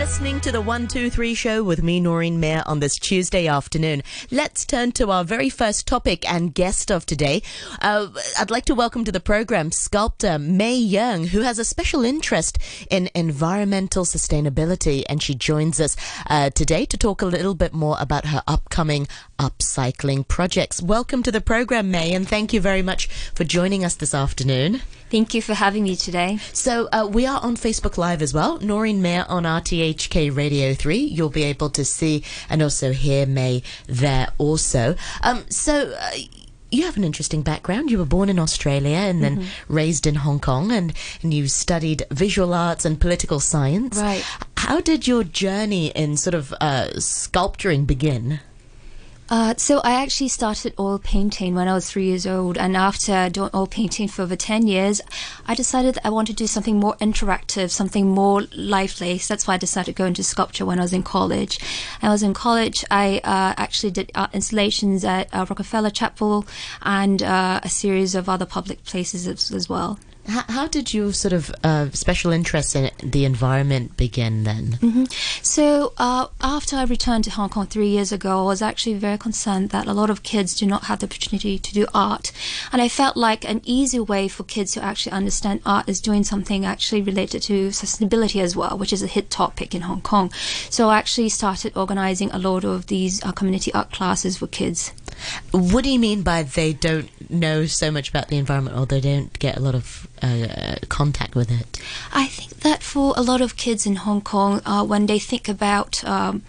listening to the 123 show with me, Noreen Mayer, on this Tuesday afternoon. Let's turn to our very first topic and guest of today. Uh, I'd like to welcome to the program sculptor May Yeung, who has a special interest in environmental sustainability, and she joins us uh, today to talk a little bit more about her upcoming upcycling projects. Welcome to the program, May, and thank you very much for joining us this afternoon. Thank you for having me today. So uh, we are on Facebook Live as well. Noreen Mayer on RTHK Radio 3. You'll be able to see and also hear May there also. Um, so... Uh, you have an interesting background. You were born in Australia and then mm-hmm. raised in Hong Kong, and, and you studied visual arts and political science. Right. How did your journey in sort of uh, sculpturing begin? Uh, so I actually started oil painting when I was three years old, and after doing oil painting for over ten years, I decided that I wanted to do something more interactive, something more lively. So that's why I decided to go into sculpture when I was in college. I was in college. I uh, actually did art installations at uh, Rockefeller Chapel and uh, a series of other public places as, as well. How, how did your sort of uh, special interest in the environment begin then? Mm-hmm. So uh, after I returned to Hong Kong three years ago, I was actually very concerned that a lot of kids do not have the opportunity to do art, and I felt like an easy way for kids to actually understand art is doing something actually related to sustainability as well, which is a hit topic in Hong Kong. So I actually started organizing a lot of these uh, community art classes for kids. What do you mean by they don't know so much about the environment or they don't get a lot of uh, contact with it? I think that for a lot of kids in Hong Kong, uh, when they think about um,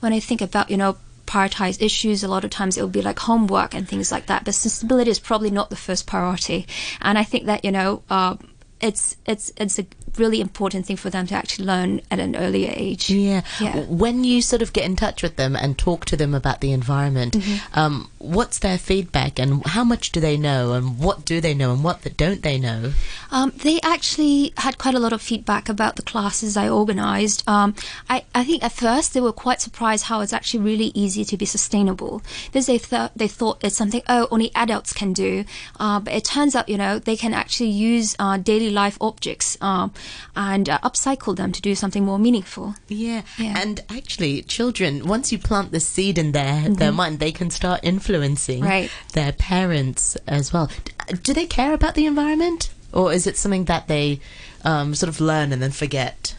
when I think about you know prioritize issues. A lot of times it will be like homework and things like that. But sustainability is probably not the first priority. And I think that you know uh, it's it's it's a really important thing for them to actually learn at an earlier age. Yeah. yeah. When you sort of get in touch with them and talk to them about the environment, mm-hmm. um, what's their feedback and how much do they know and what do they know and what don't they know? Um, they actually had quite a lot of feedback about the classes I organized. Um, I, I think at first they were quite surprised how it's actually really easy to be sustainable because they thought they thought it's something oh only adults can do, uh, but it turns out you know they can actually use uh, daily life objects um, and uh, upcycle them to do something more meaningful. Yeah. yeah. and actually, children once you plant the seed in their mm-hmm. their mind, they can start influencing right. their parents as well. Do they care about the environment, or is it something that they um, sort of learn and then forget?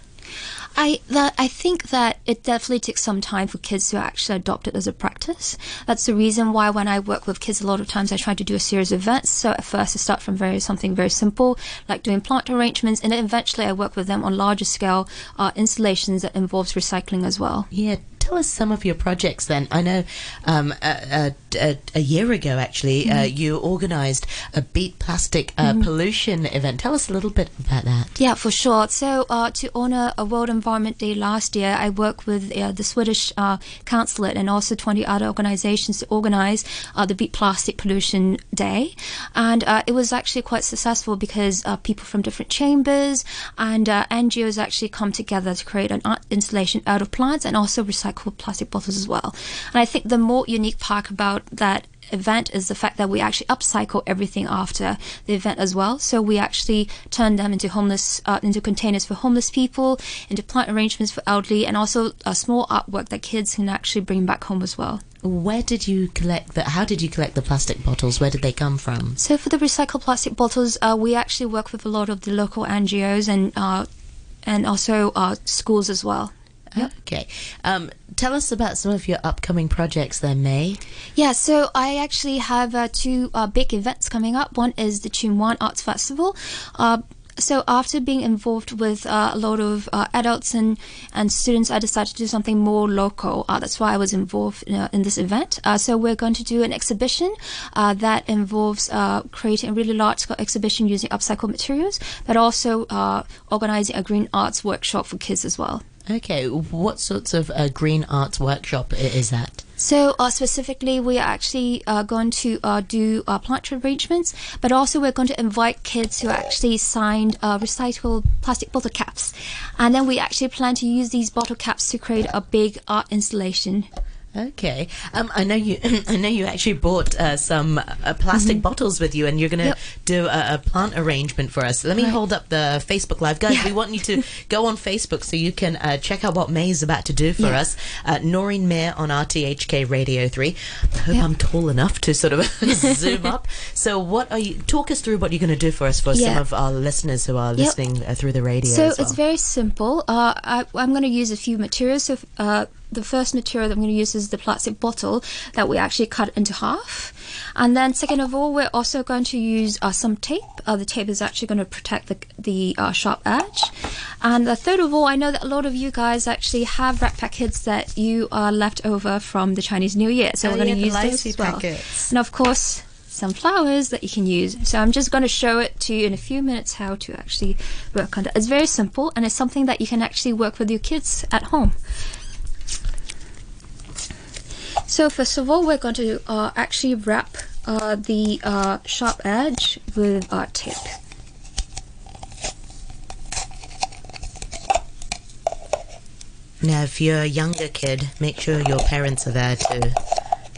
I that I think that it definitely takes some time for kids to actually adopt it as a practice. That's the reason why when I work with kids, a lot of times I try to do a series of events. So at first I start from very something very simple, like doing plant arrangements, and then eventually I work with them on larger scale uh, installations that involves recycling as well. Yeah, tell us some of your projects then. I know um, a, a, a, year ago, actually, uh, mm-hmm. uh, you organised a Beat Plastic uh, mm-hmm. pollution event. Tell us a little bit about that. Yeah, for sure. So, uh, to honour a World Environment Day last year, I worked with uh, the Swedish uh, Consulate and also 20 other organisations to organise the Beat Plastic Pollution Day. And it was actually quite successful because people from different chambers and NGOs actually come together to create an art installation out of plants and also recycle plastic bottles as well. And I think the more unique part about that event is the fact that we actually upcycle everything after the event as well. So we actually turn them into homeless, uh, into containers for homeless people, into plant arrangements for elderly, and also a small artwork that kids can actually bring back home as well. Where did you collect the? How did you collect the plastic bottles? Where did they come from? So for the recycled plastic bottles, uh, we actually work with a lot of the local NGOs and uh, and also uh, schools as well. Okay. Um, tell us about some of your upcoming projects then, May. Yeah, so I actually have uh, two uh, big events coming up. One is the Tsuen Wan Arts Festival. Uh, so after being involved with uh, a lot of uh, adults and, and students, I decided to do something more local. Uh, that's why I was involved in, uh, in this event. Uh, so we're going to do an exhibition uh, that involves creating a really large-scale exhibition using upcycled materials, but also organizing a green arts workshop for kids as well. Okay, what sorts of uh, green arts workshop is that? So uh, specifically, we are actually uh, going to uh, do uh, plant arrangements, but also we're going to invite kids who actually signed uh, recycled plastic bottle caps, and then we actually plan to use these bottle caps to create a big art installation. Okay. Um, I know you. I know you actually bought uh, some uh, plastic bottles with you, and you're going to Yep. do a, a plant arrangement for us. Let me Right. hold up the Facebook Live, guys. Yeah. We want you to go on Facebook so you can uh, check out what May is about to do for Yeah. us. Uh, Noreen Mayer on RTHK Radio Three. I hope Yeah. I'm tall enough to sort of zoom up. So, what are you? Talk us through what you're going to do for us for some of our listeners who are listening uh, through the radio. So well. it's very simple. Uh, I, I'm going to use a few materials. So uh, the first material that I'm going to use is the plastic bottle that we actually cut into half. And then second of all, we're also going to use uh, some tape. Uh, the tape is actually going to protect the, the uh, sharp edge. And uh, third of all, I know that a lot of you guys actually have wrap packets that you are left over from the Chinese New Year. So Oh, we're going yeah, to use those as well. packets. And of course, some flowers that you can use. So I'm just going to show it to you in a few minutes how to actually work on that. It's very simple and it's something that you can actually work with your kids at home. So first of all, we're going to uh, actually wrap uh, the uh, sharp edge with our tape. Now, if you're a younger kid, make sure your parents are there to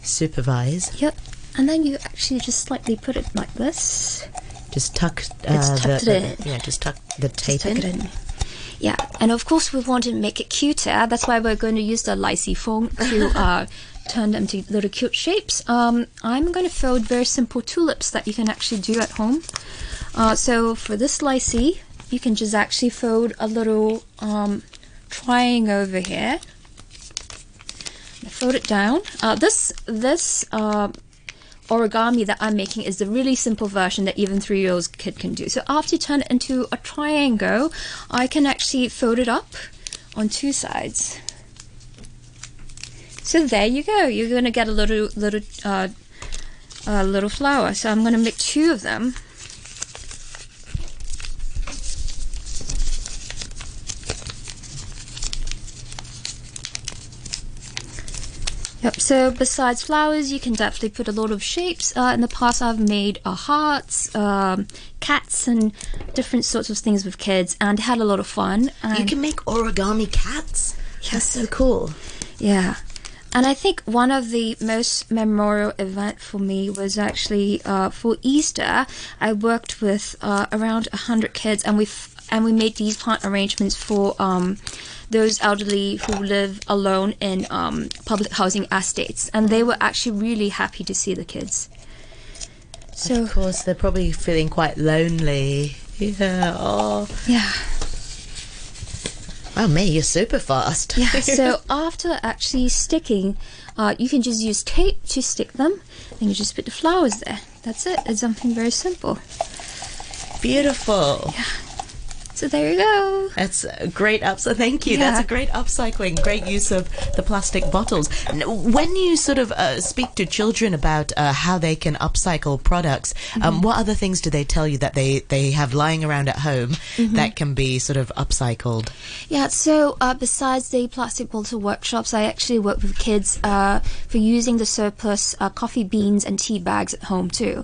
supervise. Yep. And then you actually just slightly put it like this. Just tuck. Uh, the, in. Yeah, just tuck the tape tuck in. it in. Yeah, and of course we want to make it cuter. That's why we're going to use the lai see foam to uh, turn them to little cute shapes. Um, I'm going to fold very simple tulips that you can actually do at home. Uh, so for this lai see, you can just actually fold a little um, triangle over here. Fold it down. Uh, this this uh, origami that I'm making is the really simple version that even three year old kid can do. So after you turn it into a triangle, I can actually fold it up on two sides. So there you go. You're gonna get a little little uh, a little flower. So I'm gonna make two of them. Yep. So besides flowers, you can definitely put a lot of shapes. Uh, in the past, I've made uh, hearts, um, cats, and different sorts of things with kids, and had a lot of fun. You can make origami cats. That's so cool. yeah, and I think one of the most memorable event for me was actually uh, for Easter. I worked with uh, around hundred kids, and we and we made these plant arrangements for. Um, those elderly who live alone in um, public housing estates, and they were actually really happy to see the kids. So Of course, they're probably feeling quite lonely. Yeah. Oh. yeah, Wow, May, you're super fast. yeah. so after actually sticking, uh, you can just use tape to stick them, and you just put the flowers there. That's it. It's something very simple. Beautiful. So there you go. That's a great up. So thank you. Yeah. That's a great upcycling. Great use of the plastic bottles. When you sort of uh, speak to children about uh, how they can upcycle products, Mm-hmm. um, what other things do they tell you that they, they have lying around at home Mm-hmm. that can be sort of upcycled? Yeah, so uh, besides the plastic bottle workshops, I actually work with kids uh, for using the surplus uh, coffee beans and tea bags at home too.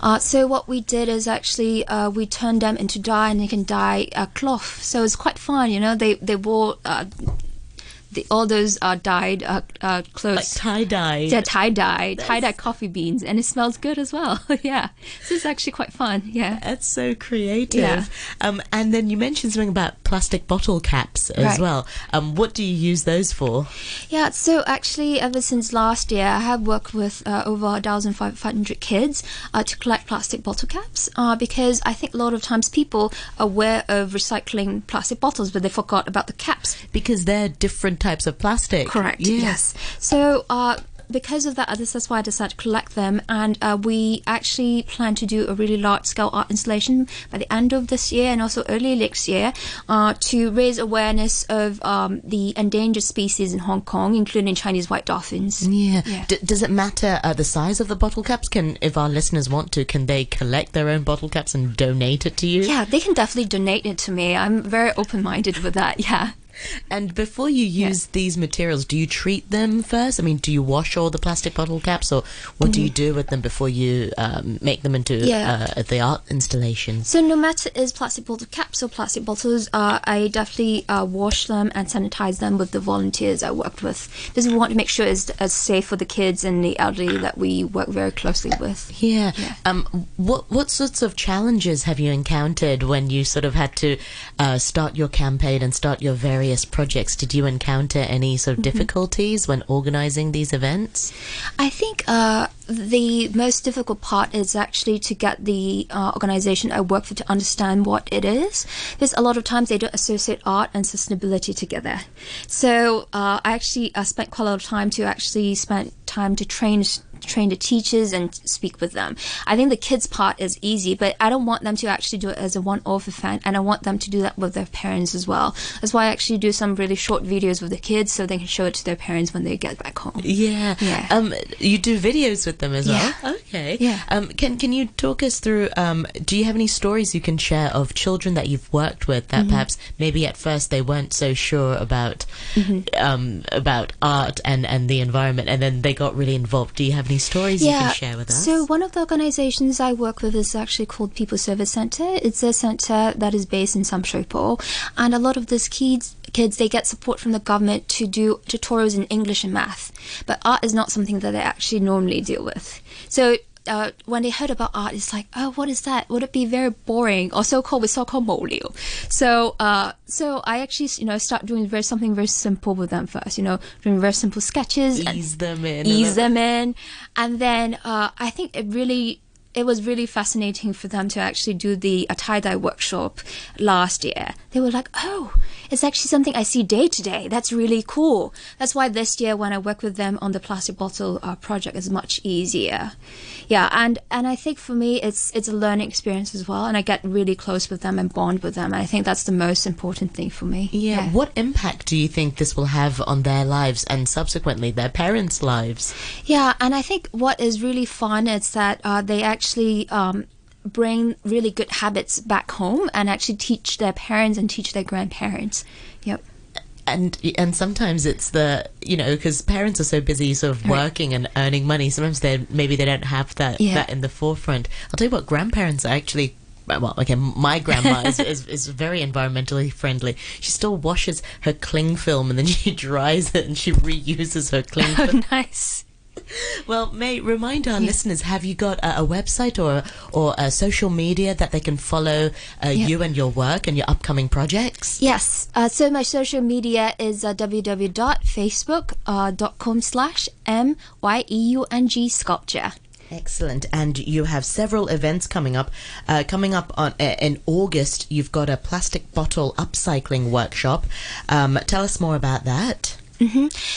Uh, so what we did is actually uh, we turned them into dye and they can dye uh, cloth. So it's quite fine. you know. They they wore uh, the, all those uh, dyed uh, uh, clothes. Like tie dye. yeah, tie dye, tie dye coffee beans, and it smells good as well. yeah, so it's actually quite fun. Yeah. That's so creative. Yeah. Um, and then you mentioned something about plastic bottle caps as Right. well. Um, what do you use those for? Yeah, so actually, ever since last year, I have worked with uh, over 1,500 kids uh, to collect plastic bottle caps uh, because I think a lot of times people are aware of recycling plastic bottles, but they forgot about the caps. Because they're different types of plastic. Correct. Yes. Yes. So, uh, because of that, this is why I decided to collect them, and uh, we actually plan to do a really large-scale art installation by the end of this year and also early next year uh, to raise awareness of um, the endangered species in Hong Kong, including Chinese white dolphins. Yeah. Yeah. D- does it matter uh, the size of the bottle caps? Can, if our listeners want to, can they collect their own bottle caps and donate it to you? Yeah, they can definitely donate it to me. I'm very open-minded with that. Yeah. And before you use these materials, do you treat them first? I mean, do you wash all the plastic bottle caps, or what do you do with them before you um, make them into Yeah. uh, the art installation? So no matter is plastic bottle caps or plastic bottles, uh, I definitely uh, wash them and sanitize them with the volunteers I worked with because we want to make sure it's as safe for the kids and the elderly that we work very closely with. Yeah. Yeah. Um. What What sorts of challenges have you encountered when you sort of had to uh, start your campaign and start your various projects? Did you encounter any sort of difficulties when organizing these events? I think uh, the most difficult part is actually to get the uh, organization I work for to understand what it is. Because a lot of times they don't associate art and sustainability together. So uh, I actually uh, spent quite a lot of time to actually spend time to train train the teachers and speak with them. I think the kids part is easy, but I don't want them to actually do it as a one-off event, and I want them to do that with their parents as well. That's why I actually do some really short videos with the kids so they can show it to their parents when they get back home. Yeah. Yeah. Um, you do videos with them as well. Yeah. Okay. Yeah. Um, can Can you talk us through? Um, do you have any stories you can share of children that you've worked with Mm-hmm. that perhaps maybe at first they weren't so sure about Mm-hmm. um, about art and and the environment, and then they got really involved. Do you have any stories you can share with us? So one of the organizations I work with is actually called People Service Center. It's a center that is based in Sham Shui Po, and a lot of these kids kids they get support from the government to do tutorials in English and math. But art is not something that they actually normally deal with. So uh, when they heard about art, it's like, oh, what is that? Would it be very boring or so-called we so-called 无聊? So, uh, so I actually, you know, start doing very something very simple with them first. You know, doing very simple sketches, and ease them in. ease them in, and then uh, I think it really. It was really fascinating for them to actually do the tie dye workshop last year. They were like, "Oh, it's actually something I see day to day. That's really cool." That's why this year, when I work with them on the plastic bottle uh, project, is much easier. Yeah, and and I think for me, it's it's a learning experience as well, and I get really close with them and bond with them. And I think that's the most important thing for me. Yeah. What impact do you think this will have on their lives and subsequently their parents' lives? Yeah, and I think what is really fun is that uh, they actually um, bring really good habits back home and actually teach their parents and teach their grandparents. Yep. and and sometimes it's the you know because parents are so busy sort of working and earning money sometimes they maybe they don't have that Yeah. that in the forefront i'll tell you what grandparents are actually well, okay, my grandma is, is, is very environmentally friendly. She still washes her cling film and then she dries it and she reuses her cling film. Oh, nice. Well, May, remind our listeners, have you got a, a website or or a social media that they can follow uh, you and your work and your upcoming projects? Yes. Uh, so my social media is uh, www.facebook.com slash M-Y-E-U-N-G sculpture. Excellent. And you have several events coming up. Uh, coming up on uh, in August, you've got a plastic bottle upcycling workshop. Um, tell us more about that.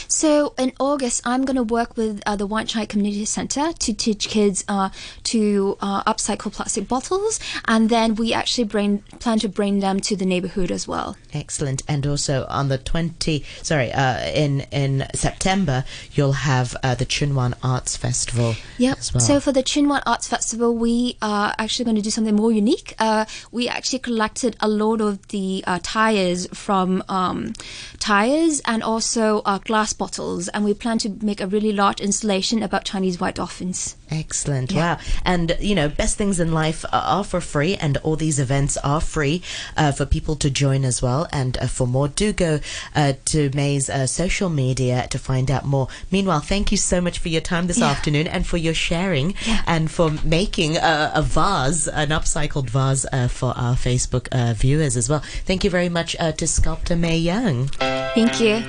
So in August, I'm going to work with uh, the White Chai Community Center to teach kids uh, to uh, upcycle plastic bottles, and then we actually bring plan to bring them to the neighborhood as well. Excellent. And also on the twenty, sorry, uh, in in September, you'll have uh, the Tsuen Wan Arts Festival. Yep. As well. So for the Tsuen Wan Arts Festival, we are actually going to do something more unique. Uh, we actually collected a lot of the uh, tires from um, tires and also uh, glass bottles, and we plan to make a really large installation about Chinese white dolphins. Excellent. Wow. And, you know, best things in life are for free, and all these events are free uh, for people to join as well. And uh, for more, do go uh, to May's uh, social media to find out more. Meanwhile, thank you so much for your time this Yeah. afternoon and for your sharing Yeah. and for making a, a vase, an upcycled vase uh, for our Facebook uh, viewers as well. Thank you very much uh, to sculptor May Yeung. Thank you.